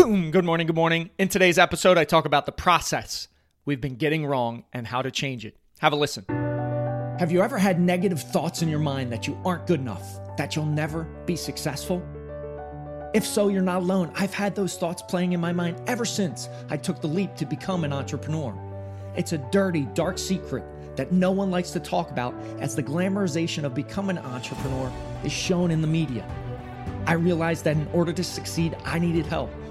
Boom! Good morning, good morning. In today's episode, I talk about the process we've been getting wrong and how to change it. Have a listen. Have you ever had negative thoughts in your mind that you aren't good enough, that you'll never be successful? If so, you're not alone. I've had those thoughts playing in my mind ever since I took the leap to become an entrepreneur. It's a dirty, dark secret that no one likes to talk about as the glamorization of becoming an entrepreneur is shown in the media. I realized that in order to succeed, I needed help.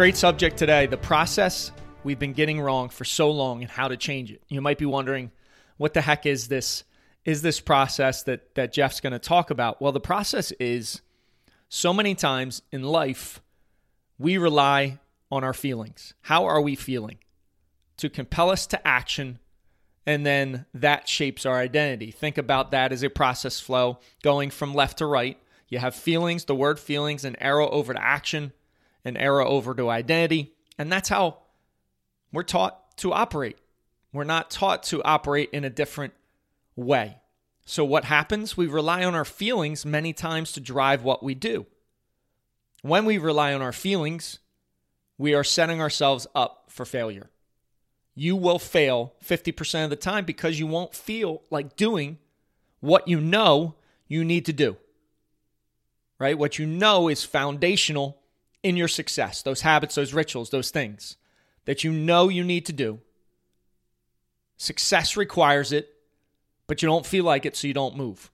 Great subject today the process we've been getting wrong for so long and how to change it. You might be wondering, what the heck is this? Is this process that, that Jeff's going to talk about? Well, the process is so many times in life, we rely on our feelings. How are we feeling? To compel us to action, and then that shapes our identity. Think about that as a process flow going from left to right. You have feelings, the word feelings, an arrow over to action, an arrow over to identity. And that's how we're taught to operate. We're not taught to operate in a different way. So, what happens? We rely on our feelings many times to drive what we do. When we rely on our feelings, we are setting ourselves up for failure. You will fail 50% of the time because you won't feel like doing what you know you need to do. Right? What you know is foundational in your success, those habits, those rituals, those things that you know you need to do. Success requires it, but you don't feel like it, so you don't move.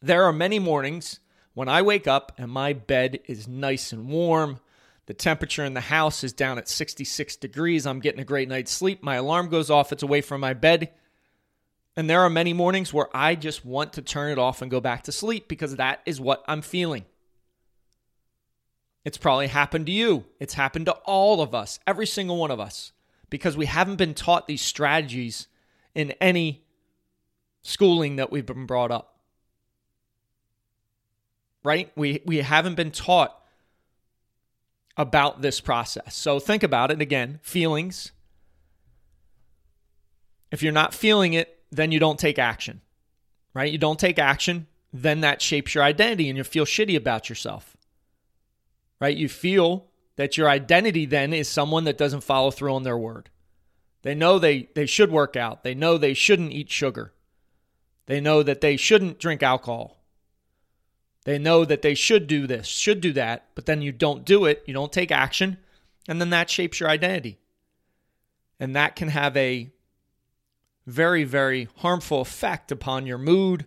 There are many mornings when I wake up and my bed is nice and warm. The temperature in the house is down at 66 degrees. I'm getting a great night's sleep. My alarm goes off, it's away from my bed. And there are many mornings where I just want to turn it off and go back to sleep because that is what I'm feeling. It's probably happened to you. It's happened to all of us, every single one of us, because we haven't been taught these strategies in any schooling that we've been brought up. Right? We we haven't been taught about this process. So think about it again, feelings. If you're not feeling it, then you don't take action. Right? You don't take action, then that shapes your identity and you feel shitty about yourself right? You feel that your identity then is someone that doesn't follow through on their word. They know they, they should work out. They know they shouldn't eat sugar. They know that they shouldn't drink alcohol. They know that they should do this, should do that, but then you don't do it, you don't take action, and then that shapes your identity. And that can have a very, very harmful effect upon your mood,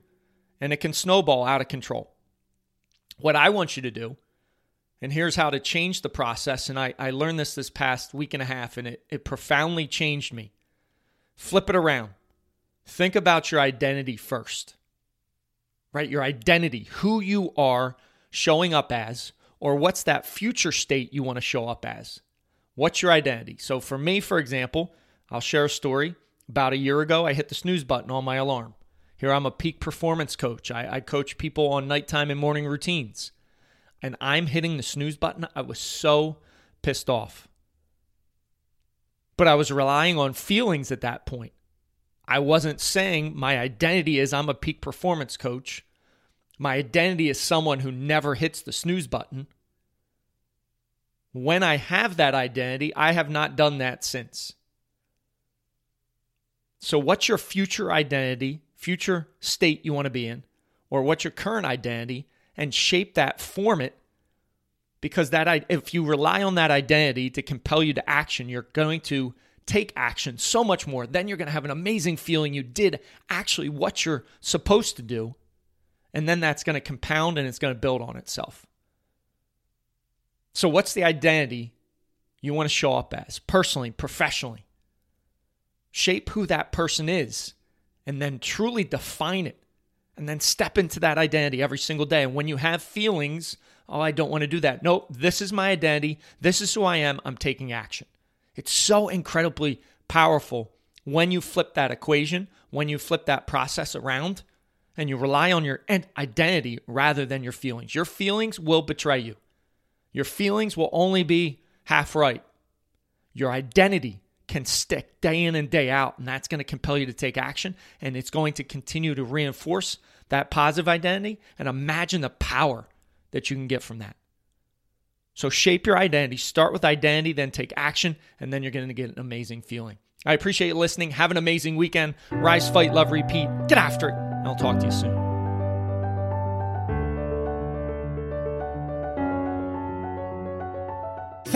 and it can snowball out of control. What I want you to do and here's how to change the process. And I, I learned this this past week and a half, and it, it profoundly changed me. Flip it around. Think about your identity first, right? Your identity, who you are showing up as, or what's that future state you want to show up as. What's your identity? So, for me, for example, I'll share a story. About a year ago, I hit the snooze button on my alarm. Here, I'm a peak performance coach. I, I coach people on nighttime and morning routines and I'm hitting the snooze button, I was so pissed off. But I was relying on feelings at that point. I wasn't saying my identity is I'm a peak performance coach. My identity is someone who never hits the snooze button. When I have that identity, I have not done that since. So, what's your future identity, future state you want to be in, or what's your current identity? And shape that, form it, because that if you rely on that identity to compel you to action, you're going to take action so much more. Then you're going to have an amazing feeling you did actually what you're supposed to do. And then that's going to compound and it's going to build on itself. So, what's the identity you want to show up as personally, professionally? Shape who that person is and then truly define it and then step into that identity every single day. And when you have feelings Oh, I don't want to do that. Nope, this is my identity. This is who I am. I'm taking action. It's so incredibly powerful when you flip that equation, when you flip that process around, and you rely on your identity rather than your feelings. Your feelings will betray you. Your feelings will only be half right. Your identity can stick day in and day out, and that's going to compel you to take action, and it's going to continue to reinforce that positive identity. And imagine the power that you can get from that. So shape your identity. Start with identity, then take action, and then you're going to get an amazing feeling. I appreciate you listening. Have an amazing weekend. Rise, fight, love, repeat. Get after it. I'll talk to you soon.